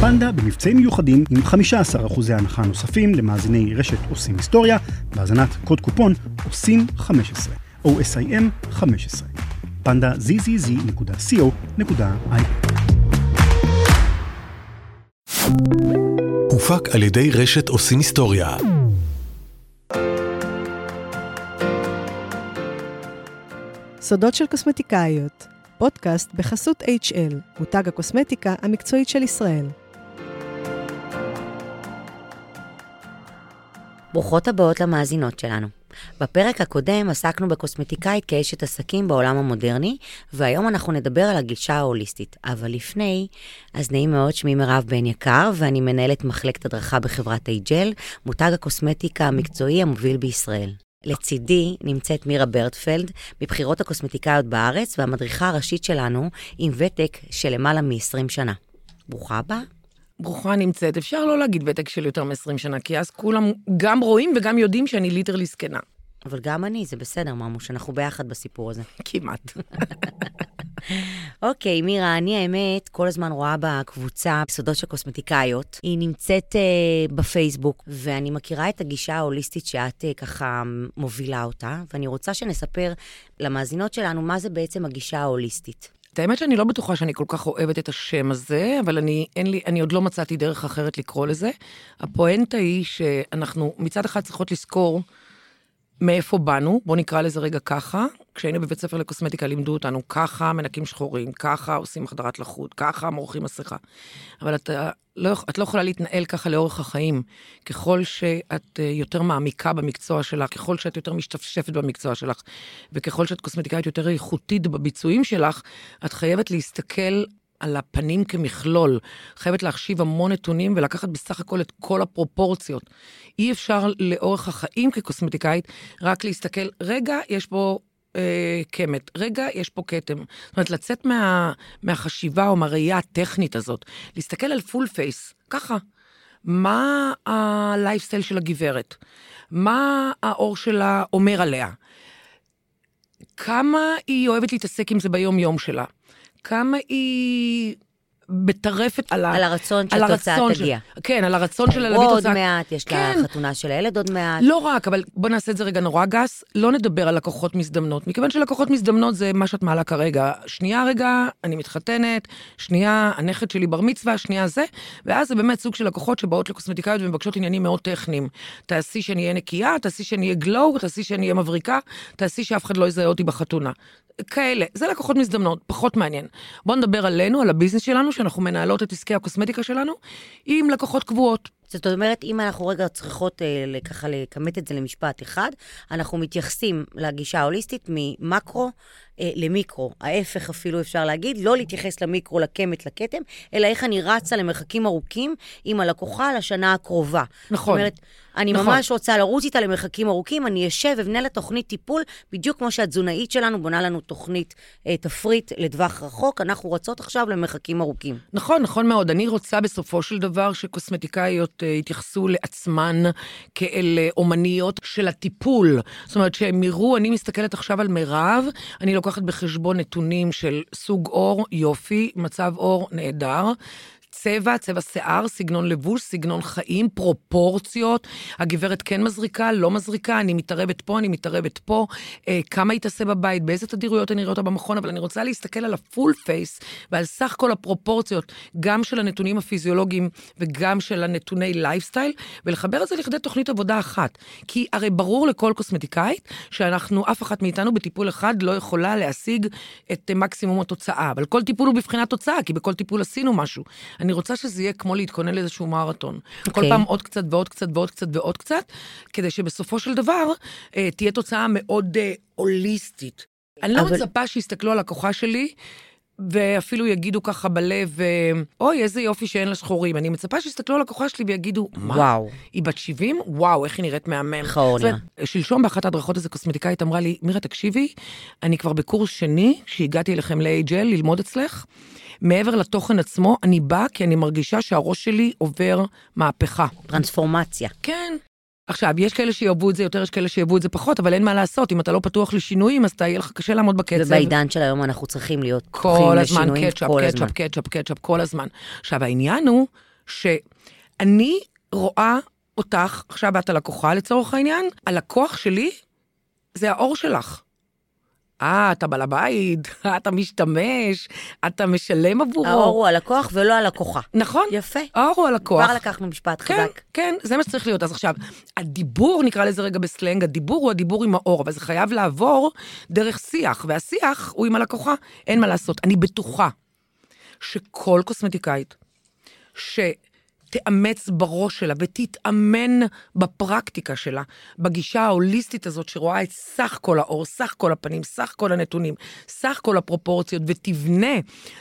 פנדה במבצעים מיוחדים עם 15% הנחה נוספים למאזיני רשת עושים היסטוריה, בהאזנת קוד קופון עושים 15, OSIM 15. פנדה zzz.co.il הופק על ידי רשת עושים היסטוריה. סודות של קוסמטיקאיות, פודקאסט בחסות HL, מותג הקוסמטיקה המקצועית של ישראל. ברוכות הבאות למאזינות שלנו. בפרק הקודם עסקנו בקוסמטיקאית כאשת עסקים בעולם המודרני, והיום אנחנו נדבר על הגישה ההוליסטית. אבל לפני, אז נעים מאוד, שמי מירב בן יקר, ואני מנהלת מחלקת הדרכה בחברת אייג'ל, מותג הקוסמטיקה המקצועי המוביל בישראל. לצידי נמצאת מירה ברטפלד, מבחירות הקוסמטיקאיות בארץ, והמדריכה הראשית שלנו עם ותק של למעלה מ-20 שנה. ברוכה הבאה. ברוכה נמצאת. אפשר לא להגיד ותק של יותר מ-20 שנה, כי אז כולם גם רואים וגם יודעים שאני ליטרלי זקנה. אבל גם אני, זה בסדר, ממוש, אנחנו ביחד בסיפור הזה. כמעט. אוקיי, מירה, אני האמת כל הזמן רואה בקבוצה סודות של קוסמטיקאיות. היא נמצאת אה, בפייסבוק, ואני מכירה את הגישה ההוליסטית שאת אה, ככה מובילה אותה, ואני רוצה שנספר למאזינות שלנו מה זה בעצם הגישה ההוליסטית. את האמת שאני לא בטוחה שאני כל כך אוהבת את השם הזה, אבל אני, לי, אני עוד לא מצאתי דרך אחרת לקרוא לזה. הפואנטה היא שאנחנו מצד אחד צריכות לזכור מאיפה באנו, בואו נקרא לזה רגע ככה. כשהיינו בבית ספר לקוסמטיקה לימדו אותנו ככה מנקים שחורים, ככה עושים החדרת לחות, ככה מורחים מסכה. אבל את לא, את לא יכולה להתנהל ככה לאורך החיים. ככל שאת אה, יותר מעמיקה במקצוע שלך, ככל שאת יותר משתפשפת במקצוע שלך, וככל שאת קוסמטיקאית יותר איכותית בביצועים שלך, את חייבת להסתכל על הפנים כמכלול. חייבת להחשיב המון נתונים ולקחת בסך הכל את כל הפרופורציות. אי אפשר לאורך החיים כקוסמטיקאית רק להסתכל, רגע, יש פה אה, קמת, רגע, יש פה כתם. זאת אומרת, לצאת מה, מהחשיבה או מהראייה הטכנית הזאת, להסתכל על full face, ככה. מה הלייפסטייל של הגברת? מה העור שלה אומר עליה? כמה היא אוהבת להתעסק עם זה ביום-יום שלה? כמה היא מטרפת על, על הרצון שהתוצאה תגיע. של, כן, על הרצון שלה להביא תוצאה. עוד מעט, יש כן. לה חתונה של הילד עוד מעט. לא רק, אבל בוא נעשה את זה רגע נורא גס, לא נדבר על לקוחות מזדמנות, מכיוון שלקוחות מזדמנות זה מה שאת מעלה כרגע. שנייה רגע, אני מתחתנת, שנייה, הנכד שלי בר מצווה, שנייה זה, ואז זה באמת סוג של לקוחות שבאות לקוסמטיקאיות ומבקשות עניינים מאוד טכניים. תעשי שאני אהיה נקייה, תעשי שאני אהיה גלואו, תעשי שאני אהיה מבריקה, תעשי שאף אחד לא יזהה אותי בחתונה. כאלה, זה לקוחות מזדמנות, פחות מעניין. בואו נדבר עלינו, על הביזנס שלנו, שאנחנו מנהלות את עסקי הקוסמטיקה שלנו, עם לקוחות קבועות. זאת אומרת, אם אנחנו רגע צריכות אה, ככה לכמת את זה למשפט אחד, אנחנו מתייחסים לגישה ההוליסטית ממקרו אה, למיקרו. ההפך אפילו אפשר להגיד, לא להתייחס למיקרו, לקמת, לכתם, אלא איך אני רצה למרחקים ארוכים עם הלקוחה לשנה הקרובה. נכון. זאת אומרת, אני נכון. ממש רוצה לרוץ איתה למרחקים ארוכים, אני אשב ואבנה לה תוכנית טיפול, בדיוק כמו שהתזונאית שלנו בונה לנו תוכנית אה, תפריט לטווח רחוק, אנחנו רצות עכשיו למרחקים ארוכים. נכון, נכון מאוד. אני רוצה בסופו של דבר שקוסמטיקאיות אה, יתייחסו לעצמן כאל אה, אומניות של הטיפול. זאת אומרת, שהם יראו, אני מסתכלת עכשיו על מירב, אני לוקחת בחשבון נתונים של סוג עור, יופי, מצב עור, נהדר. צבע, צבע שיער, סגנון לבוש, סגנון חיים, פרופורציות. הגברת כן מזריקה, לא מזריקה, אני מתערבת פה, אני מתערבת פה. אה, כמה היא תעשה בבית, באיזה תדירויות אני אראה אותה במכון, אבל אני רוצה להסתכל על ה full face ועל סך כל הפרופורציות, גם של הנתונים הפיזיולוגיים וגם של הנתוני לייפסטייל, ולחבר את זה לכדי תוכנית עבודה אחת. כי הרי ברור לכל קוסמטיקאית שאנחנו, אף אחת מאיתנו בטיפול אחד לא יכולה להשיג את מקסימום התוצאה. אבל כל טיפול הוא בבחינת תוצאה, כי בכל טיפול עשינו משהו. אני רוצה שזה יהיה כמו להתכונן לאיזשהו מרתון. Okay. כל אוקיי. פעם עוד קצת ועוד קצת ועוד קצת ועוד קצת, כדי שבסופו של דבר אה, תהיה תוצאה מאוד אה, הוליסטית. אני לא אבל... מצפה שיסתכלו על הכוחה שלי. ואפילו יגידו ככה בלב, אה, אוי, איזה יופי שאין לה שחורים. אני מצפה שיסתכלו על הלקוחה שלי ויגידו, מה? וואו. היא בת 70? וואו, איך היא נראית מהמם. העור נהיה. שלשום באחת ההדרכות איזה קוסמטיקאית אמרה לי, מירה, תקשיבי, אני כבר בקורס שני, שהגעתי אליכם ל-HL ללמוד אצלך. מעבר לתוכן עצמו, אני באה כי אני מרגישה שהראש שלי עובר מהפכה. טרנספורמציה. כן. עכשיו, יש כאלה שיאהבו את זה יותר, יש כאלה שיאהבו את זה פחות, אבל אין מה לעשות, אם אתה לא פתוח לשינויים, אז יהיה לך קשה לעמוד בקצב. ובעידן של היום אנחנו צריכים להיות פתוחים לשינויים כל הזמן, קטשאפ, קטשאפ, קטשאפ, קטשאפ, כל הזמן. עכשיו, העניין הוא שאני רואה אותך, עכשיו את הלקוחה לצורך העניין, הלקוח שלי זה האור שלך. אה, אתה בעל הבית, אתה משתמש, אתה משלם עבורו. האור הוא הלקוח ולא הלקוחה. נכון. יפה. האור הוא הלקוח. כבר לקחנו משפט כן, חזק. כן, זה מה שצריך להיות. אז עכשיו, הדיבור, נקרא לזה רגע בסלנג, הדיבור הוא הדיבור עם האור, אבל זה חייב לעבור דרך שיח, והשיח הוא עם הלקוחה, אין מה לעשות. אני בטוחה שכל קוסמטיקאית שתאמץ בראש שלה ותתאמן בפרקטיקה שלה, בגישה ההוליסטית הזאת שרואה את סך כל האור, סך כל הפנים, סך כל הנתונים, סך כל הפרופורציות, ותבנה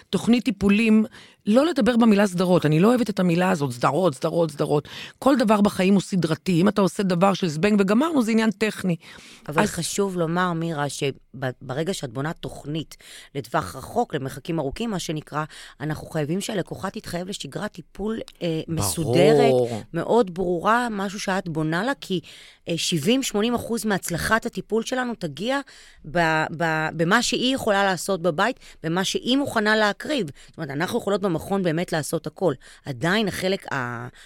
תוכנית טיפולים, לא לדבר במילה סדרות, אני לא אוהבת את המילה הזאת, סדרות, סדרות, סדרות. כל דבר בחיים הוא סדרתי, אם אתה עושה דבר של זבנג וגמרנו, זה עניין טכני. אבל אז- חשוב לומר, מירה, שברגע שאת בונה תוכנית לטווח רחוק, למרחקים ארוכים, מה שנקרא, אנחנו חייבים שהלקוחה תתחייב לשגרת טיפול אה, מסודרת, מאוד ברורה, משהו שאת בונה לה, כי אה, 70-80 אחוז מהצלחת הטיפול שלנו תגיע ב, ב, במה שהיא יכולה לעשות בבית, במה שהיא מוכנה להקריב. זאת אומרת, אנחנו יכולות במכון באמת לעשות הכל. עדיין החלק,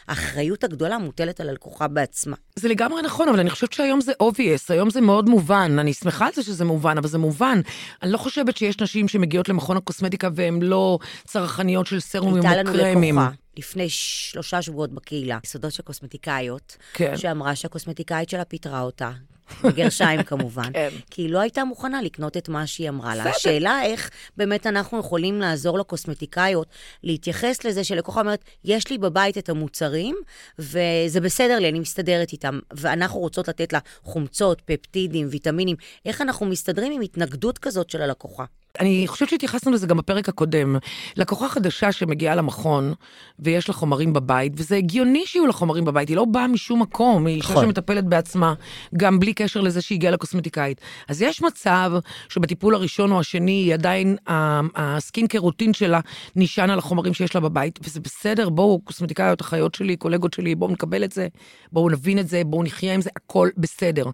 האחריות הגדולה מוטלת על הלקוחה בעצמה. זה לגמרי נכון, אבל אני חושבת שהיום זה obvious, היום זה מאוד מובן. אני שמחה על זה שזה מובן, אבל זה מובן. אני לא חושבת שיש נשים שמגיעות למכון הקוסמטיקה והן לא צרכניות של סרומים הייתה לנו. לקוחה לפני שלושה שבועות בקהילה, יסודות של קוסמטיקאיות, כן. שאמרה שהקוסמטיקאית שלה פיטרה אותה. בגרשיים כמובן, כן. כי היא לא הייתה מוכנה לקנות את מה שהיא אמרה לה. השאלה איך באמת אנחנו יכולים לעזור לקוסמטיקאיות להתייחס לזה שלקוחה אומרת, יש לי בבית את המוצרים, וזה בסדר לי, אני מסתדרת איתם, ואנחנו רוצות לתת לה חומצות, פפטידים, ויטמינים, איך אנחנו מסתדרים עם התנגדות כזאת של הלקוחה? אני חושבת שהתייחסנו לזה גם בפרק הקודם. לקוחה חדשה שמגיעה למכון, ויש לה חומרים בבית, וזה הגיוני שיהיו לה חומרים בבית, היא לא באה משום מקום, היא אישה נכון. שמטפלת בעצמה, גם בלי קשר לזה שהיא הגיעה לקוסמטיקאית. אז יש מצב שבטיפול הראשון או השני, היא עדיין, ה- הסקינקר רוטין שלה נשען על החומרים שיש לה בבית, וזה בסדר, בואו, קוסמטיקאיות, אחיות שלי, קולגות שלי, בואו נקבל את זה, בואו נבין את זה, בואו נחיה עם זה, הכל בסדר.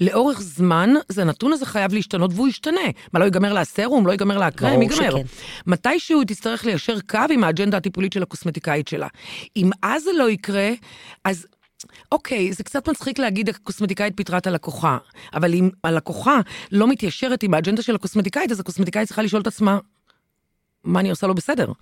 לאורך זמן, זה הנתון הזה חייב להשתנות, והוא ישתנה. מה, לא ייגמר לה הסרום? לא ייגמר לה הקרם? ייגמר. שכן. מתישהו היא תצטרך ליישר קו עם האג'נדה הטיפולית של הקוסמטיקאית שלה. אם אז זה לא יקרה, אז... אוקיי, זה קצת מצחיק להגיד הקוסמטיקאית פיטרה את הלקוחה, אבל אם הלקוחה לא מתיישרת עם האג'נדה של הקוסמטיקאית, אז הקוסמטיקאית צריכה לשאול את עצמה, מה אני עושה לא בסדר?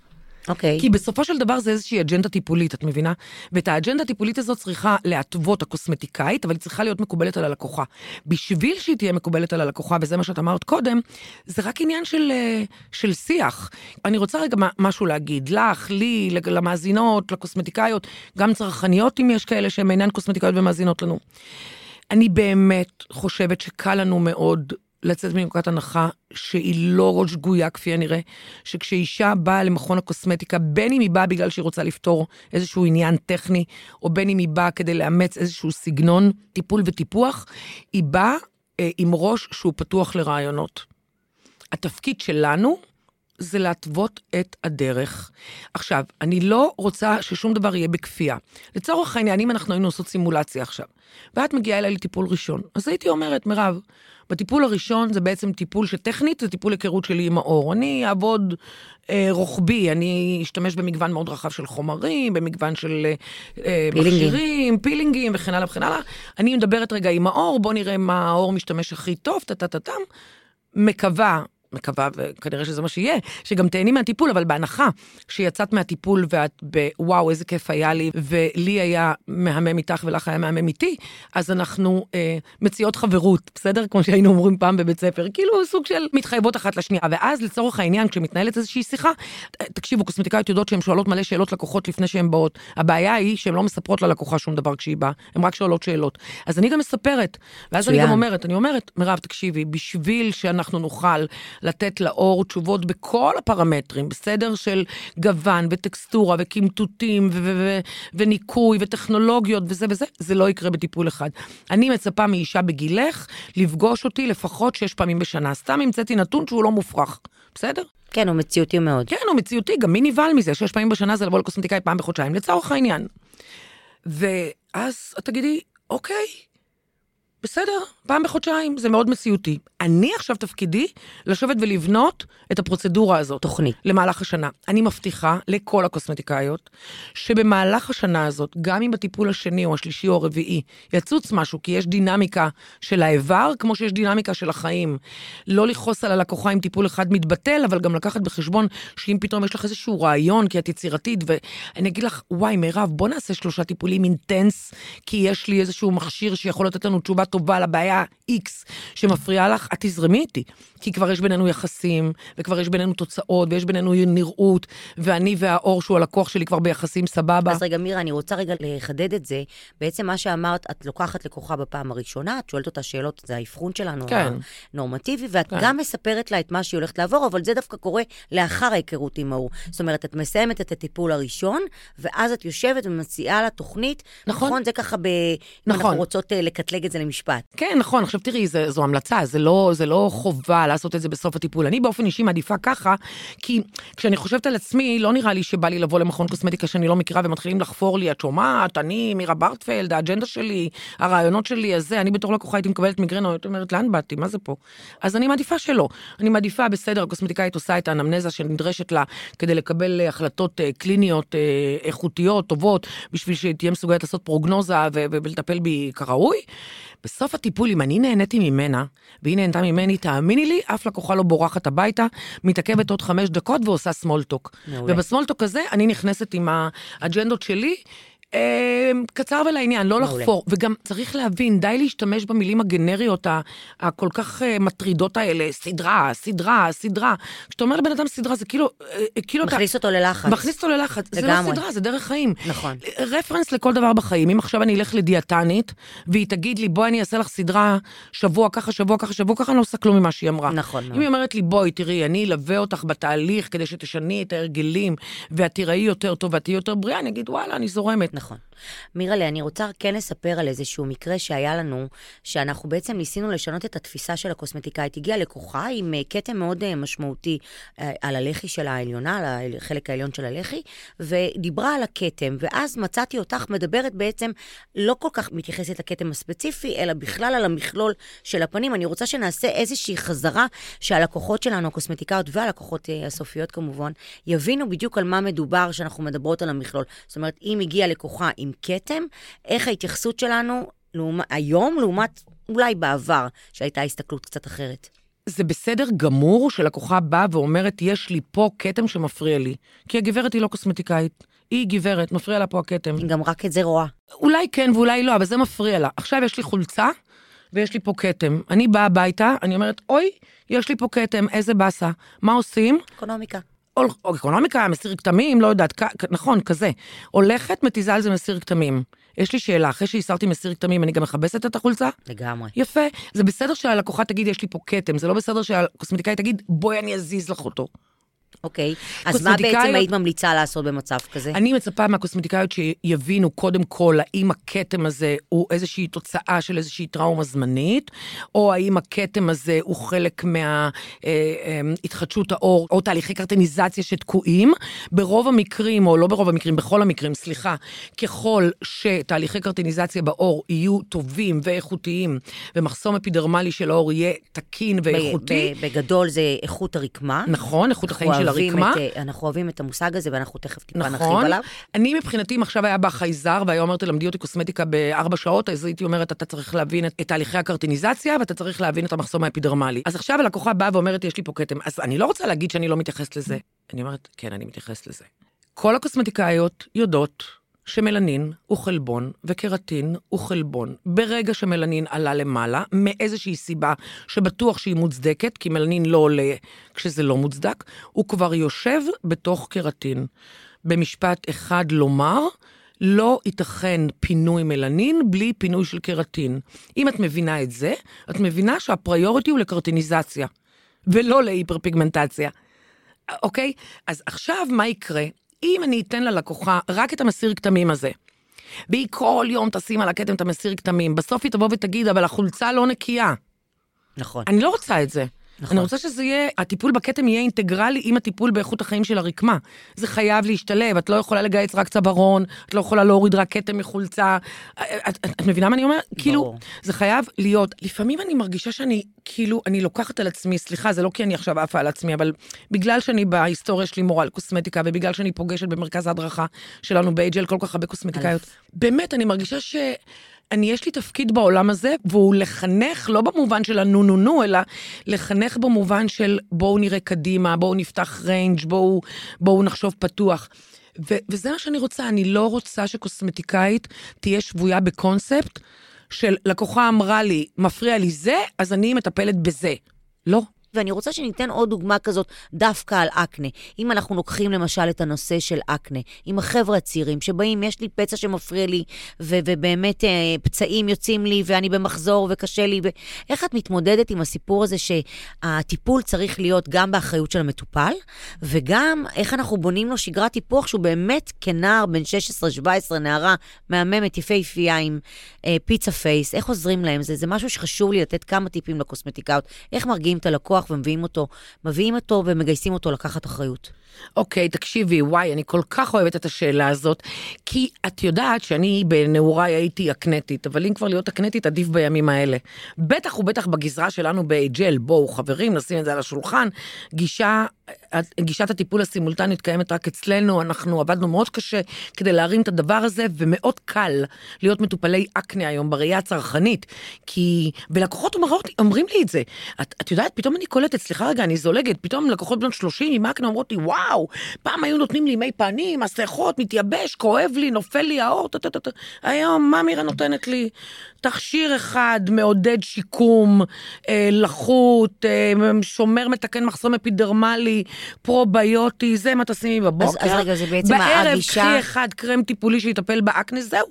אוקיי. כי בסופו של דבר זה איזושהי אג'נדה טיפולית, את מבינה? ואת האג'נדה הטיפולית הזאת צריכה להתוות הקוסמטיקאית, אבל היא צריכה להיות מקובלת על הלקוחה. בשביל שהיא תהיה מקובלת על הלקוחה, וזה מה שאת אמרת קודם, זה רק עניין של, אה, של שיח. אני רוצה רגע משהו להגיד, לך, לי, למאזינות, לקוסמטיקאיות, גם צרכניות, אם יש כאלה שהן אינן קוסמטיקאיות ומאזינות לנו. אני באמת חושבת שקל לנו מאוד לצאת מנקודת הנחה שהיא לא ראש שגויה כפי הנראה, שכשאישה באה למכון הקוסמטיקה, בין אם היא באה בגלל שהיא רוצה לפתור איזשהו עניין טכני, או בין אם היא באה כדי לאמץ איזשהו סגנון טיפול וטיפוח, היא באה אה, עם ראש שהוא פתוח לרעיונות. התפקיד שלנו זה להתוות את הדרך. עכשיו, אני לא רוצה ששום דבר יהיה בכפייה. לצורך העניין, אם אנחנו היינו עושות סימולציה עכשיו, ואת מגיעה אליי לטיפול ראשון, אז הייתי אומרת, מירב, בטיפול הראשון זה בעצם טיפול שטכנית זה טיפול היכרות שלי עם האור. אני אעבוד אה, רוחבי, אני אשתמש במגוון מאוד רחב של חומרים, במגוון של אה, אה, פילינגים. מכשירים, פילינגים וכן הלאה וכן הלאה. אני מדברת רגע עם האור, בוא נראה מה האור משתמש הכי טוב, טה-טה-טם. מקווה, מקווה, וכנראה שזה מה שיהיה, שגם תהני מהטיפול, אבל בהנחה שיצאת מהטיפול ואת בוואו, איזה כיף היה לי, ולי היה מהמם איתך ולך היה מהמם איתי, אז אנחנו אה, מציעות חברות, בסדר? כמו שהיינו אומרים פעם בבית ספר, כאילו סוג של מתחייבות אחת לשנייה. ואז לצורך העניין, כשמתנהלת איזושהי שיחה, אה, תקשיבו, קוסמטיקאיות יודעות שהן שואלות מלא שאלות לקוחות לפני שהן באות. הבעיה היא שהן לא מספרות ללקוחה שום דבר כשהיא באה, הן רק שואלות שאלות. אז אני גם מספרת, ואז אני מצוין. גם אומרת, אני אומרת, מירב, תקשיבי, בשביל שאנחנו נוכל לתת לאור תשובות בכל הפרמטרים, בסדר של גוון וטקסטורה וקמטוטים וניקוי וטכנולוגיות וזה וזה, זה לא יקרה בטיפול אחד. אני מצפה מאישה בגילך לפגוש אותי לפחות שש פעמים בשנה. סתם המצאתי נתון שהוא לא מופרך, בסדר? כן, הוא מציאותי מאוד. כן, הוא מציאותי, גם מי נבהל מזה? שש פעמים בשנה זה לבוא לקוסמטיקאי פעם בחודשיים, לצורך העניין. ואז את תגידי, אוקיי, בסדר, פעם בחודשיים, זה מאוד מציאותי. אני עכשיו תפקידי לשבת ולבנות את הפרוצדורה הזאת. תוכנית. למהלך השנה. אני מבטיחה לכל הקוסמטיקאיות, שבמהלך השנה הזאת, גם אם בטיפול השני או השלישי או הרביעי יצוץ משהו, כי יש דינמיקה של האיבר, כמו שיש דינמיקה של החיים. לא לכעוס על הלקוחה אם טיפול אחד מתבטל, אבל גם לקחת בחשבון שאם פתאום יש לך איזשהו רעיון, כי את יצירתית, ואני אגיד לך, וואי, מירב, בוא נעשה שלושה טיפולים אינטנס, כי יש לי איזשהו מכשיר שיכול לתת לנו תשובה טובה לבעיה X שמפריעה לך, את תזרמי איתי. כי כבר יש בינינו יחסים, וכבר יש בינינו תוצאות, ויש בינינו נראות, ואני והאור שהוא הלקוח שלי כבר ביחסים סבבה. אז רגע, מירה, אני רוצה רגע לחדד את זה. בעצם מה שאמרת, את לוקחת לקוחה בפעם הראשונה, את שואלת אותה שאלות, זה האבחון שלנו, כן. הנורמטיבי, ואת כן. גם מספרת לה את מה שהיא הולכת לעבור, אבל זה דווקא קורה לאחר ההיכרות עם האור. זאת אומרת, את מסיימת את הטיפול הראשון, ואז את יושבת ומציעה לה תוכנית. נכון. נכון? זה ככה ב... נכון. אנחנו רוצות אה, לקטלג את זה למשפט. כן, נכון, עכשיו תראי, זה, זו המלצה, זה לא, זה לא חובה לעשות את זה בסוף הטיפול. אני באופן אישי מעדיפה ככה, כי כשאני חושבת על עצמי, לא נראה לי שבא לי לבוא למכון קוסמטיקה שאני לא מכירה ומתחילים לחפור לי, את שומעת, אני מירה ברטפלד, האג'נדה שלי, הרעיונות שלי, אז זה, אני בתור לקוחה הייתי מקבלת מיגרנה, הייתי אומרת, לאן באתי, מה זה פה? אז אני מעדיפה שלא. אני מעדיפה, בסדר, הקוסמטיקאית עושה את האנמנזה שנדרשת לה כדי לקבל אה, החלטות אה, קליניות אה, איכותיות, טובות, בשביל שתהיה מסוגלת לעשות פרוגנוזה ולטפל בי כראוי. בסוף הטיפול, אם אני נהניתי ממנה, והיא נהנתה ממני, תאמיני לי, אף לקוחה לא בורחת הביתה, מתעכבת עוד חמש דקות ועושה סמולטוק. ובסמולטוק הזה אני נכנסת עם האג'נדות שלי. אה, קצר ולעניין, לא. לחפור. וגם צריך להבין, די להשתמש במילים הגנריות הכל כך אה, מטרידות האלה, סדרה, סדרה, סדרה. כשאתה אומר לבן אדם סדרה, זה כאילו, אה, כאילו אתה... מכניס אותו ללחץ. מכניס אותו ללחץ. זה לא. סדרה, זה דרך חיים. נכון. רפרנס לכל דבר בחיים. אם עכשיו אני אלך לדיאטנית, והיא תגיד לי, בואי אני אעשה לך סדרה, שבוע ככה, שבוע ככה, שבוע ככה, אני לא עושה כלום ממה שהיא אמרה. נכון אם. היא אומרת לי, בואי, תראי, אני אלווה אותך בתהליך כדי שתשני את ההרגלים, ואת תיראי יותר טוב ואת תהיי יותר בריאה, אני אגיד, וואלה, אני זורמת. נכון. מירלה, אני רוצה כן לספר על איזשהו מקרה שהיה לנו, שאנחנו בעצם ניסינו לשנות את התפיסה של הקוסמטיקאית. הגיעה לקוחה עם אה, כתם מאוד אה, משמעותי אה, על הלחי של העליונה, על החלק העליון של הלחי, ודיברה על הכתם, ואז מצאתי אותך מדברת בעצם, לא כל כך מתייחסת לכתם הספציפי, אלא בכלל על המכלול של הפנים. אני רוצה שנעשה איזושהי חזרה שהלקוחות שלנו, הקוסמטיקאיות והלקוחות הסופיות כמובן, יבינו בדיוק על מה מדובר כשאנחנו מדברות על המכלול. זאת אומרת, אם הגיעה לקוחה עם כתם, איך ההתייחסות שלנו לעומת, היום לעומת אולי בעבר, שהייתה הסתכלות קצת אחרת. זה בסדר גמור שלקוחה באה ואומרת, יש לי פה כתם שמפריע לי. כי הגברת היא לא קוסמטיקאית, היא גברת, מפריע לה פה הכתם. היא גם רק את זה רואה. אולי כן ואולי לא, אבל זה מפריע לה. עכשיו יש לי חולצה ויש לי פה כתם. אני באה הביתה, אני אומרת, אוי, יש לי פה כתם, איזה באסה. מה עושים? אקונומיקה. או או אקונומיקה, מסיר כתמים, לא יודעת, כ- נכון, כזה. הולכת, מתיזה על זה מסיר כתמים. יש לי שאלה, אחרי שהסרתי מסיר כתמים, אני גם מכבסת את החולצה? לגמרי. יפה. זה בסדר שהלקוחה תגיד, יש לי פה כתם, זה לא בסדר שהקוסמטיקאית תגיד, בואי אני אזיז לך אותו. אוקיי. אז מה בעצם היית ממליצה לעשות במצב כזה? אני מצפה מהקוסמטיקאיות שיבינו קודם כל האם הכתם הזה הוא איזושהי תוצאה של איזושהי טראומה זמנית, או האם הכתם הזה הוא חלק מהתחדשות האור, או תהליכי קרטניזציה שתקועים. ברוב המקרים, או לא ברוב המקרים, בכל המקרים, סליחה, ככל שתהליכי קרטניזציה בעור יהיו טובים ואיכותיים, ומחסום אפידרמלי של העור יהיה תקין ואיכותי, בגדול זה איכות הרקמה. נכון, איכות החיים של הרקמה. את, אה, אנחנו אוהבים את המושג הזה, ואנחנו תכף טיפה נרחיב נכון. עליו. אני מבחינתי, אם עכשיו היה בא חייזר והיה אומר, תלמדי אותי קוסמטיקה בארבע שעות, אז הייתי אומרת, אתה צריך להבין את תהליכי הקרטיניזציה, ואתה צריך להבין את המחסום האפידרמלי. אז עכשיו הלקוחה באה ואומרת, יש לי פה כתם. אז אני לא רוצה להגיד שאני לא מתייחסת לזה. אני אומרת, כן, אני מתייחסת לזה. כל הקוסמטיקאיות יודעות שמלנין הוא חלבון וקרטין הוא חלבון. ברגע שמלנין עלה למעלה, מאיזושהי סיבה שבטוח שהיא מוצדקת, כי מלנין לא עולה כשזה לא מוצדק, הוא כבר יושב בתוך קרטין. במשפט אחד לומר, לא ייתכן פינוי מלנין בלי פינוי של קרטין. אם את מבינה את זה, את מבינה שהפריוריטי הוא לקרטיניזציה, ולא להיפרפיגמנטציה. אוקיי? אז עכשיו מה יקרה? אם אני אתן ללקוחה רק את המסיר כתמים הזה, והיא כל יום תשים על הכתם את המסיר כתמים, בסוף היא תבוא ותגיד, אבל החולצה לא נקייה. נכון. אני לא רוצה את זה. אני רוצה שזה יהיה, הטיפול בכתם יהיה אינטגרלי עם הטיפול באיכות החיים של הרקמה. זה חייב להשתלב, את לא יכולה לגייס רק צווארון, את לא יכולה להוריד רק כתם מחולצה. את, את, את מבינה מה אני אומרת? כאילו, זה חייב להיות. לפעמים אני מרגישה שאני, כאילו, אני לוקחת על עצמי, סליחה, זה לא כי אני עכשיו עפה על עצמי, אבל בגלל שאני בהיסטוריה שלי מורה על קוסמטיקה, ובגלל שאני פוגשת במרכז ההדרכה שלנו באייג'ל כל כך הרבה קוסמטיקאיות, באמת, אני מרגישה ש... אני, יש לי תפקיד בעולם הזה, והוא לחנך, לא במובן של הנו נו נו, אלא לחנך במובן של בואו נראה קדימה, בואו נפתח ריינג', בואו, בואו נחשוב פתוח. ו- וזה מה שאני רוצה, אני לא רוצה שקוסמטיקאית תהיה שבויה בקונספט של לקוחה אמרה לי, מפריע לי זה, אז אני מטפלת בזה. לא. ואני רוצה שניתן עוד דוגמה כזאת דווקא על אקנה. אם אנחנו לוקחים למשל את הנושא של אקנה, עם החבר'ה הצעירים שבאים, יש לי פצע שמפריע לי, ו- ובאמת אה, פצעים יוצאים לי, ואני במחזור וקשה לי, איך את מתמודדת עם הסיפור הזה שהטיפול צריך להיות גם באחריות של המטופל, וגם איך אנחנו בונים לו שגרת טיפוח שהוא באמת כנער בן 16-17, נערה מהממת, יפהפייה עם אה, פיצה פייס, איך עוזרים להם? זה, זה משהו שחשוב לי לתת כמה טיפים לקוסמטיקאיות, איך מרגיעים את הלקוח. לקוח ומביאים אותו, מביאים אותו ומגייסים אותו לקחת אחריות. אוקיי, okay, תקשיבי, וואי, אני כל כך אוהבת את השאלה הזאת, כי את יודעת שאני בנעוריי הייתי אקנטית, אבל אם כבר להיות אקנטית, עדיף בימים האלה. בטח ובטח בגזרה שלנו באייג'ל, בואו חברים, נשים את זה על השולחן, גישה גישת הטיפול הסימולטנית קיימת רק אצלנו, אנחנו עבדנו מאוד קשה כדי להרים את הדבר הזה, ומאוד קל להיות מטופלי אקנה היום בראייה הצרכנית, כי, ולקוחות אומרות, אומרים לי את זה. את, את יודעת, פתאום אני קולטת, סליחה רגע, אני זולגת, פתאום לקוחות בנות 30 עם אקנה אומרות לי, וואו, פעם היו נותנים לי מי פנים, מסכות, מתייבש, כואב לי, נופל לי האור, טטטט. היום, מה מירה נותנת לי? תכשיר אחד מעודד שיקום, אה, לחות, אה, שומר מתקן מחסום אפידרמלי, פרוביוטי, זה מה תשימי בבוקר. אז, אז רגע, זה בעצם בערב, הגישה... בערב, קחי אחד קרם טיפולי שיטפל באקנה, זהו.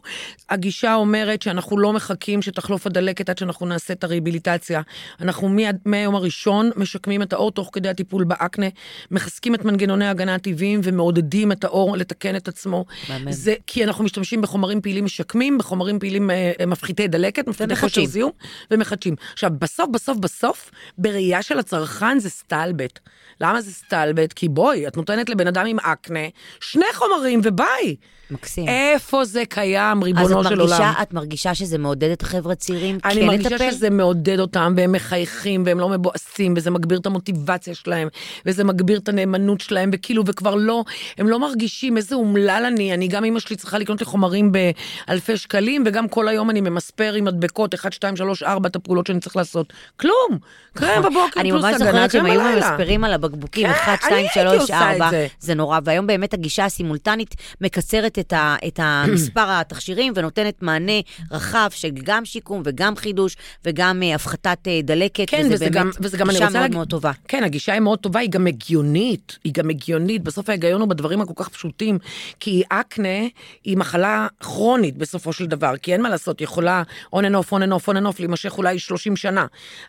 הגישה אומרת שאנחנו לא מחכים שתחלוף הדלקת עד שאנחנו נעשה את הריביליטציה. אנחנו מהיום הראשון משקמים את האור תוך כדי הטיפול באקנה, מחזקים את מנגנוני ההגנה הטבעיים ומעודדים את האור לתקן את עצמו. זה כי אנחנו משתמשים בחומרים פעילים משקמים, בחומרים פעילים אה מפחיתי דלקת. דלקת, מפחיתי כושר זיהום, ומחדשים. עכשיו, בסוף, בסוף, בסוף, בראייה של הצרכן זה סטלבט. למה זה סטלבט? כי בואי, את נותנת לבן אדם עם אקנה שני חומרים וביי. מקסים. איפה זה קיים, ריבונו של מרגישה, עולם? אז את מרגישה שזה מעודד את החבר'ה הצעירים כן לטפל? אני מרגישה שזה מעודד אותם, והם מחייכים, והם לא מבואסים, וזה מגביר את המוטיבציה שלהם, וזה מגביר את הנאמנות שלהם, וכאילו, וכבר לא, הם לא מרגישים איזה אומלל אני, אני גם אמא שלי צריכה לקנות לי חומרים באלפי שקלים, וגם כל היום אני ממספר עם מדבקות, 1, 2, 3, 4, את הפעולות שאני צריך לעשות. כלום! קרם בבוקר פלוס הגנה, אני ממש זוכרת שהם היו ממספרים על הבקבוקים, 1, 2, 3, 4, זה נורא, והיום באמת הגישה הסימולטנית מקצרת את. מספר התכשירים ונותנת מענה רחב של גם שיקום וגם חידוש וגם uh, הפחתת uh, דלקת, כן, וזה וזה באמת גם, וזה גם, גישה מאוד להג... מאוד טובה. כן, הגישה היא מאוד טובה, היא גם הגיונית, היא גם הגיונית, בסוף ההיגיון הוא בדברים הכל כך פשוטים, כי אקנה היא מחלה כרונית בסופו של דבר, כי אין מה לעשות, יכולה on and off, on and off, להימשך אולי 30 שנה.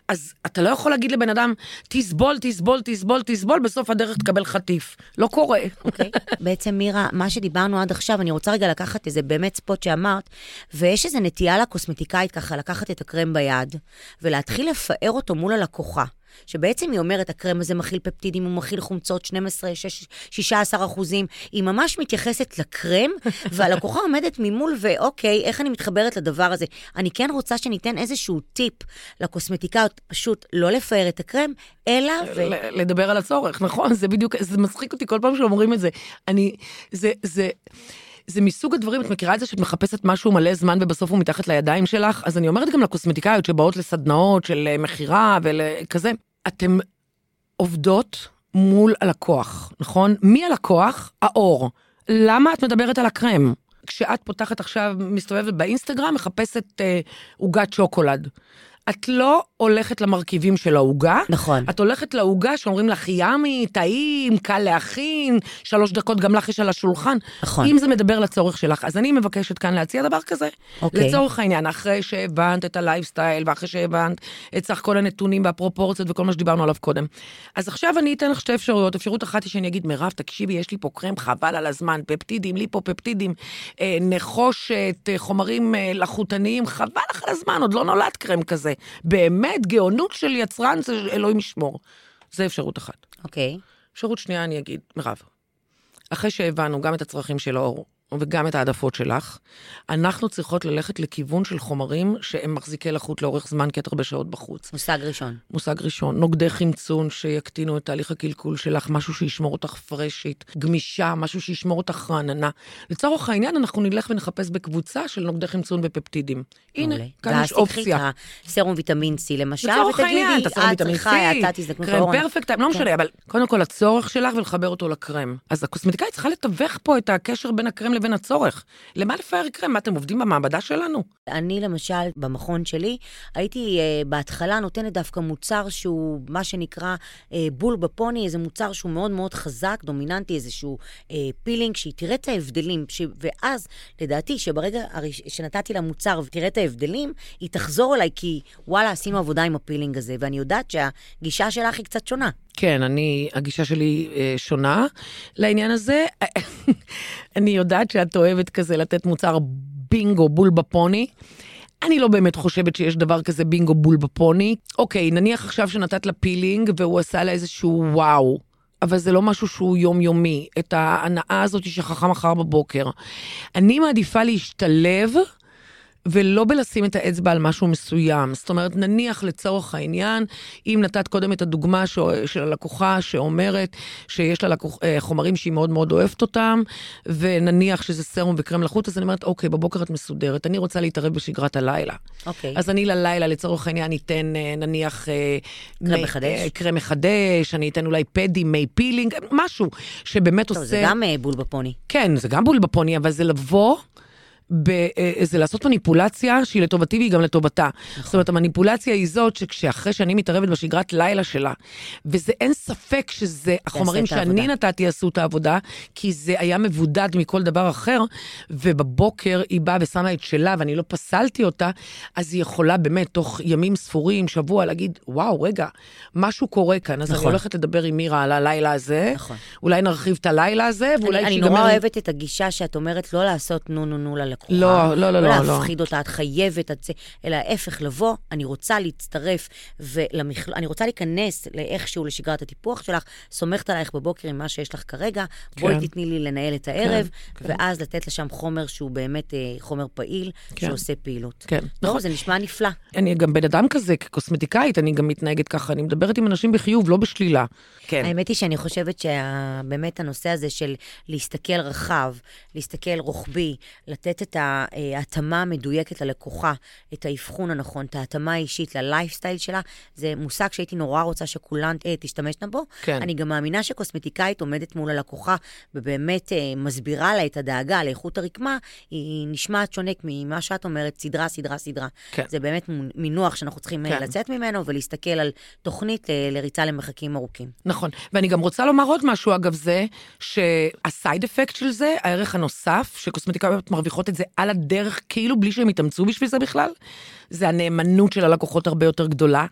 אז אתה לא יכול להגיד לבן אדם, תסבול, תסבול, תסבול, תסבול, בסוף הדרך תקבל חטיף. לא קורה. אוקיי, okay. בעצם מירה, מה שדיברנו עד עכשיו, אני רוצה רגע לקחת איזה באמת ספוט שאמרת, ויש איזו נטייה לקוסמטיקאית ככה לקחת את הקרם ביד, ולהתחיל לפאר אותו מול הלקוחה. שבעצם היא אומרת, הקרם הזה מכיל פפטידים, הוא מכיל חומצות 12, 16 אחוזים. היא ממש מתייחסת לקרם, והלקוחה עומדת ממול, ואוקיי, איך אני מתחברת לדבר הזה? אני כן רוצה שניתן איזשהו טיפ לקוסמטיקאיות, פשוט לא לפאר את הקרם, אלא... ו... לדבר על הצורך, נכון? זה בדיוק, זה מצחיק אותי כל פעם שאומרים את זה. אני, זה, זה... זה מסוג הדברים, את מכירה את זה שאת מחפשת משהו מלא זמן ובסוף הוא מתחת לידיים שלך? אז אני אומרת גם לקוסמטיקאיות שבאות לסדנאות של אה, מכירה וכזה, אתן עובדות מול הלקוח, נכון? מי הלקוח? האור. למה את מדברת על הקרם? כשאת פותחת עכשיו, מסתובבת באינסטגרם, מחפשת אה, עוגת אה, שוקולד. את לא הולכת למרכיבים של העוגה. נכון. את הולכת לעוגה שאומרים לך ימי, טעים, קל להכין, שלוש דקות גם לך יש על השולחן. נכון. אם זה מדבר לצורך שלך. אז אני מבקשת כאן להציע דבר כזה. אוקיי. לצורך העניין, אחרי שהבנת את הלייפסטייל, ואחרי שהבנת את סך כל הנתונים והפרופורציות וכל מה שדיברנו עליו קודם. אז עכשיו אני אתן לך שתי אפשרויות. אפשרות אחת היא שאני אגיד, מירב, תקשיבי, יש לי פה קרם חבל על הזמן, פפטידים, ליפופפטידים, אה, נחושת, אה, חומרים אה, לחוטניים, חבל לך על הזמן, עוד לא נולד קרם כזה. באמת, גאונות של יצרן זה אלוהים ישמור. זה אפשרות אחת. אוקיי. אפשרות שנייה, אני אגיד, מירב, אחרי שהבנו גם את הצרכים של האור וגם את העדפות שלך, אנחנו צריכות ללכת לכיוון של חומרים שהם מחזיקי לחות לאורך זמן, כי את הרבה שעות בחוץ. מושג ראשון. מושג ראשון, נוגדי חמצון שיקטינו את תהליך הקלקול שלך, משהו שישמור אותך פרשית, גמישה, משהו שישמור אותך רעננה. לצורך העניין, אנחנו נלך ונחפש בקבוצה של נוגדי חמצון ופפטידים. הנה. כאן יש אופציה. את הסרום ויטמין C למשל, ותגידי, אתה את צריכה, C, האטת הזדקנות קרם. פרפקט, לא משנה, אבל קודם כל הצורך שלך ולחבר אותו לקרם. אז הקוסמטיקאית צריכה לתווך פה את הקשר בין הקרם לבין הצורך. למה לפאר קרם? מה, אתם עובדים במעבדה שלנו? אני למשל, במכון שלי, הייתי uh, בהתחלה נותנת דווקא מוצר שהוא מה שנקרא uh, בול בפוני, איזה מוצר שהוא מאוד מאוד חזק, דומיננטי, איזשהו אה, פילינג, שהיא תראה את ההבדלים, ש... ואז, לדעתי, שברגע הראש... שנתתי לה מוצר ותראה את ההבדלים, היא תחזור אליי, כי וואלה, עשינו עבודה עם הפילינג הזה, ואני יודעת שהגישה שלך היא קצת שונה. כן, אני, הגישה שלי אה, שונה לעניין הזה. אני יודעת שאת אוהבת כזה לתת מוצר בינגו בול בפוני. אני לא באמת חושבת שיש דבר כזה בינגו בול בפוני. אוקיי, נניח עכשיו שנתת לה פילינג והוא עשה לה איזשהו וואו. אבל זה לא משהו שהוא יומיומי. את ההנאה הזאת שכחה מחר בבוקר. אני מעדיפה להשתלב ולא בלשים את האצבע על משהו מסוים. זאת אומרת, נניח לצורך העניין, אם נתת קודם את הדוגמה ש... של הלקוחה שאומרת שיש לה לקוח... אה, חומרים שהיא מאוד מאוד אוהבת אותם, ונניח שזה סרום וקרם לחוט, אז אני אומרת, אוקיי, בבוקר את מסודרת, אני רוצה להתערב בשגרת הלילה. אוקיי. אז אני ללילה, לצורך העניין, אתן אה, נניח... אה, קרם מי- מחדש? קרם מחדש, אני אתן אולי פדי, מי פילינג, משהו שבאמת טוב, עושה... זה גם בול בפוני. כן, זה גם בול בפוני, אבל זה לבוא, ב, אה, זה לעשות מניפולציה שהיא לטובתי והיא גם לטובתה. נכון. זאת אומרת, המניפולציה היא זאת שכשאחרי שאני מתערבת בשגרת לילה שלה, וזה אין ספק שזה, החומרים שאני. נתתי עשו את העבודה, כי זה היה מבודד מכל דבר אחר, ובבוקר היא באה ושמה את שלה ואני לא פסלתי אותה, אז היא יכולה באמת תוך ימים ספורים, שבוע, להגיד, וואו, רגע, משהו קורה כאן, אז נכון. אני. הולכת לדבר עם מירה על הלילה הזה, נכון. אולי נרחיב את הלילה הזה, ואולי אני, אני שיגמר- נורא אוהבת את הגישה שאת אומרת לא לעשות נו נו נו ללקוחה. לא, לא, לא, לא, לא לא. להפחיד אותה, את חייבת, את זה, אלא ההפך, לבוא, אני רוצה להצטרף, ולמכל... אני רוצה להיכנס לאיכשהו לשגרת הטיפוח שלך, סומכת עלייך בבוקר עם מה שיש לך כרגע, בואי כן. תתני לי לנהל את הערב, כן. ואז לתת לשם חומר שהוא באמת אה, חומר פעיל, כן. שעושה פעילות. כן, נכון. נכון. זה נשמע נפלא. אני גם בן אדם כזה, כקוסמטיקאית, אני גם מתנהגת ככה, אני מדברת עם אנשים בחיוב, לא בשלילה. כן. האמת היא שאני חושבת שבאמת הנושא הזה של להסתכל רחב, להסתכל רוחבי, לתת את ההתאמה המדויקת ללקוחה, את האבחון הנכון, את ההתאמה האישית ללייפסטייל שלה, זה מושג שהייתי נורא רוצה שכולן אה, תשתמשנה בו. כן. אני גם מאמינה שקוסמטיקאית עומדת מול הלקוחה ובאמת אה, מסבירה לה את הדאגה לאיכות הרקמה, היא נשמעת שונה ממה שאת אומרת, סדרה, סדרה, סדרה. כן. זה באמת מינוח שאנחנו צריכים כן. כן. לצאת ממנו ולהסתכל על תוכנית אה, לריצה למרחקים ארוכים. נכון. ואני גם רוצה לומר עוד משהו, אגב, זה שהסייד אפקט של זה, הערך הנוסף, שקוסמטיקאיות מרוויחות את זה על הדרך, כאילו בלי שהם יתאמצו בשביל זה בכלל, זה הנאמנות של הלקוחות הרבה יותר גדולה.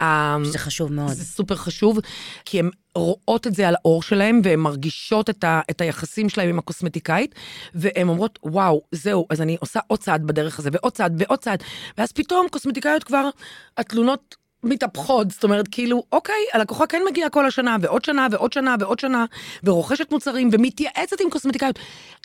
ה- זה חשוב מאוד. זה סופר חשוב, כי הן רואות את זה על העור שלהם, והן מרגישות את, ה, את היחסים שלהם עם הקוסמטיקאית, והן אומרות, וואו, זהו, אז אני עושה עוד צעד בדרך הזה, ועוד צעד, ועוד צעד, ואז פתאום קוסמטיקאיות כבר, התלונות מתהפכות, זאת אומרת, כאילו, אוקיי, הלקוחה כן מגיעה כל השנה, ועוד שנה, ועוד שנה, ועוד שנה, ורוכשת מוצרים, ומתייעצת עם קוסמטיקאיות.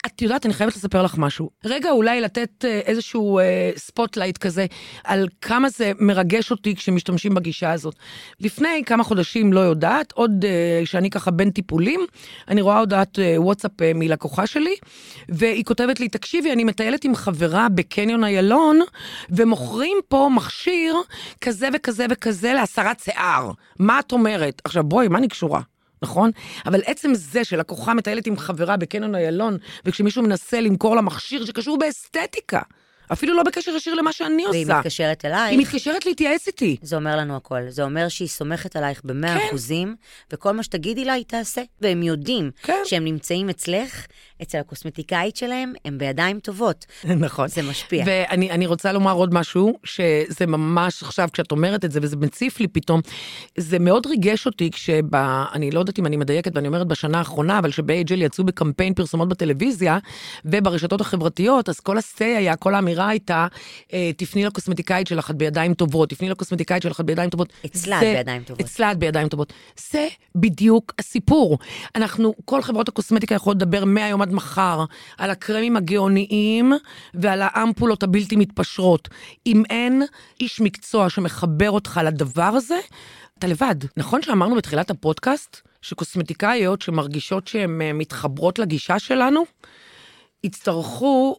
את יודעת, אני חייבת לספר לך משהו. רגע, אולי לתת אה, איזשהו אה, spotlight כזה, על כמה זה מרגש אותי כשמשתמשים בגישה הזאת. לפני כמה חודשים, לא יודעת, עוד אה, שאני ככה בין טיפולים, אני רואה הודעת אה, וואטסאפ אה, מלקוחה שלי, והיא כותבת לי, תקשיבי, אני מטיילת עם חברה בקניון איילון, ומוכרים פה מכשיר כזה וכזה וכזה להסרת שיער. מה את אומרת? עכשיו, בואי, מה אני קשורה? נכון? אבל עצם זה שלקוחה מטיילת עם חברה בקניון איילון, וכשמישהו מנסה למכור לה מכשיר שקשור באסתטיקה, אפילו לא בקשר ישיר למה שאני והיא עושה, מתקשרת היא אלייך, מתקשרת להתייעץ איתי. זה אומר לנו הכל. זה אומר שהיא סומכת עלייך במאה כן. אחוזים, וכל מה שתגידי לה היא תעשה. והם יודעים כן. שהם נמצאים אצלך, אצל הקוסמטיקאית שלהם, הם בידיים טובות. נכון. זה משפיע. ואני אני רוצה לומר עוד משהו, שזה ממש עכשיו, כשאת אומרת את זה, וזה מציף לי פתאום, זה מאוד ריגש אותי כשב... אני לא יודעת אם אני מדייקת ואני אומרת בשנה האחרונה, אבל שב-AGL יצאו בקמפיין פרסומות בטלוויזיה וברשתות החברתיות, אז כל ה-say היה, כל האמירה האמירה הייתה, אה, תפני לקוסמטיקאית שלך, את בידיים טובות, תפני לקוסמטיקאית שלך, את בידיים טובות. אצלה את בידיים טובות. אצלה את בידיים טובות. זה בדיוק הסיפור. אנחנו, כל חברות הקוסמטיקה יכולות לדבר מהיום עד מחר על הקרמים הגאוניים ועל האמפולות הבלתי מתפשרות. אם אין איש מקצוע שמחבר אותך לדבר הזה, אתה לבד. נכון שאמרנו בתחילת הפודקאסט שקוסמטיקאיות שמרגישות שהן אה, מתחברות לגישה שלנו, יצטרכו,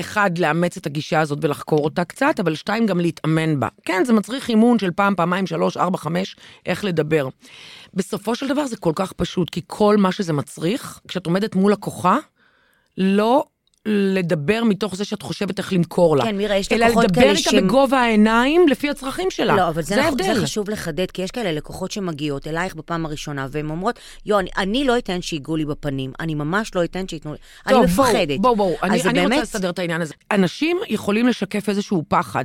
אחד, לאמץ את הגישה הזאת ולחקור אותה קצת, אבל שתיים, גם להתאמן בה. כן, זה מצריך אימון של פעם, פעמיים, שלוש, ארבע, חמש, איך לדבר. בסופו של דבר זה כל כך פשוט, כי כל מה שזה מצריך, כשאת עומדת מול לקוחה, לא לדבר מתוך זה שאת חושבת איך למכור לה. כן, מירה, יש אלא לקוחות לדבר כאלה איתה שהם- בגובה העיניים לפי הצרכים שלה. לא, אבל זה, זה נכון. זה חשוב לחדד, כי יש כאלה לקוחות שמגיעות אלייך בפעם הראשונה, והן אומרות, יו, אני, אני לא אתן שיגעו לי בפנים, אני ממש לא אתן שייתנו לי, אני טוב, מפחדת. בואו, בואו, אז אני, אני באמת, רוצה לסדר את העניין הזה. אנשים יכולים לשקף איזשהו פחד.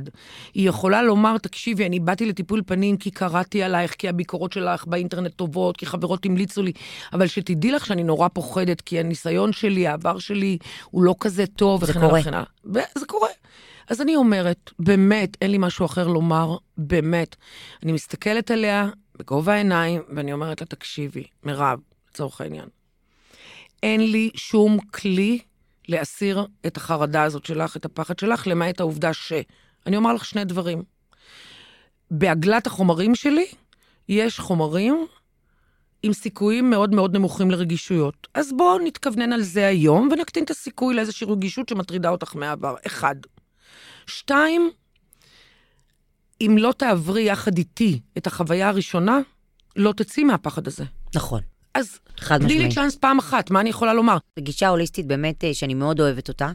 היא יכולה לומר, תקשיבי, אני באתי לטיפול פנים כי קראתי עלייך, כי הביקורות שלך באינטרנט טובות, כי חברות המליצו לי, אבל שתדעי לך שאני נורא פוחדת, כי הניסיון שלי, העבר שלי, הוא לא כזה טוב, זה וכן הלאה. וכן הלאה. וזה קורה. אז אני אומרת, באמת, אין לי משהו אחר לומר, באמת. אני מסתכלת עליה בגובה העיניים, ואני אומרת לה, תקשיבי, מירב, לצורך העניין, אין לי שום כלי להסיר את החרדה הזאת שלך, את הפחד שלך, למעט העובדה ש... אני אומר לך שני דברים. בעגלת החומרים שלי, יש חומרים עם סיכויים מאוד מאוד נמוכים לרגישויות. אז בואו נתכוונן על זה היום ונקטין את הסיכוי לאיזושהי רגישות שמטרידה אותך מהעבר. אחד. שתיים, אם לא תעברי יחד איתי את החוויה הראשונה, לא תצאי מהפחד הזה. נכון, אז תני לי. צ'אנס פעם אחת, מה אני יכולה לומר? גישה הוליסטית באמת אה, שאני מאוד אוהבת אותה.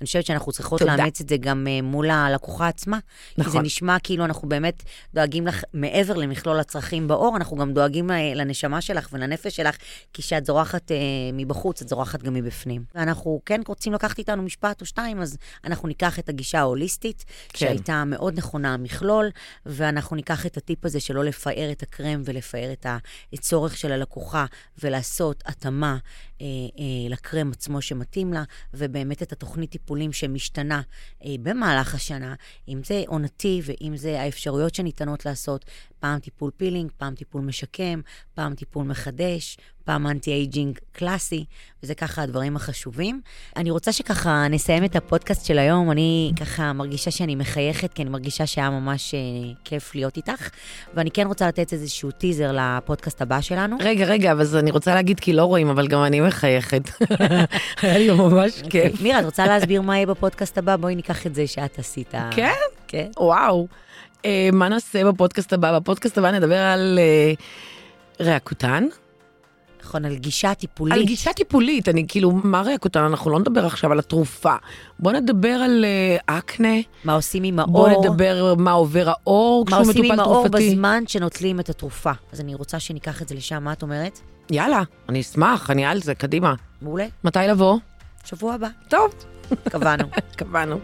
אני חושבת שאנחנו צריכות תודה. לאמץ את זה גם אה, מול הלקוחה עצמה. כי זה נכון. נשמע כאילו אנחנו באמת דואגים לך, מעבר למכלול הצרכים בעור, אנחנו גם דואגים אה, לנשמה שלך ולנפש שלך, כי כשאת זורחת אה, מבחוץ, את זורחת גם מבפנים. ואנחנו כן רוצים לקחת איתנו משפט או שתיים, אז אנחנו ניקח את הגישה ההוליסטית, כן. שהייתה מאוד נכונה המכלול, ואנחנו ניקח את הטיפ הזה שלא לפאר את הקרם ולפאר את הצורך של הלקוחה, ולעשות התאמה אה, אה, לקרם עצמו שמתאים לה, ובאמת את התוכנית טיפולים שמשתנה אה, במהלך השנה, אם זה עונתי ואם זה האפשרויות שניתנות לעשות, פעם טיפול פילינג, פעם טיפול משקם, פעם טיפול מחדש, פעם anti-aging קלאסי, וזה ככה הדברים החשובים. אני רוצה שככה נסיים את הפודקאסט של היום, אני ככה מרגישה שאני מחייכת, כי אני מרגישה שהיה ממש אה, כיף להיות איתך, ואני כן רוצה לתת איזשהו טיזר לפודקאסט הבא שלנו. רגע, רגע, אבל אני רוצה להגיד כי לא רואים, אבל גם אני מחייכת. היה לי ממש כיף. מירה, את רוצה להסביר מה יהיה בפודקאסט הבא? בואי ניקח את זה שאת עשית. כן? כן. וואו. אה, מה נעשה בפודקאסט הבא? בפודקאסט הבא נדבר על אה, ריאקוטן. נכון, על גישה טיפולית. על גישה טיפולית, אני כאילו, מה ריאקוטן? אנחנו לא נדבר עכשיו על התרופה. בוא נדבר על אה, אקנה, מה עושים עם האור? בוא נדבר מה עובר האור מה כשהוא עושים מטופל עם האור תרופתי. בזמן שנוטלים את התרופה. אז אני רוצה שניקח את זה לשם, מה את אומרת? יאללה, אני אשמח, אני על זה, קדימה. מעולה. מתי לבוא? שבוע הבא. טוב, קבענו. קבענו.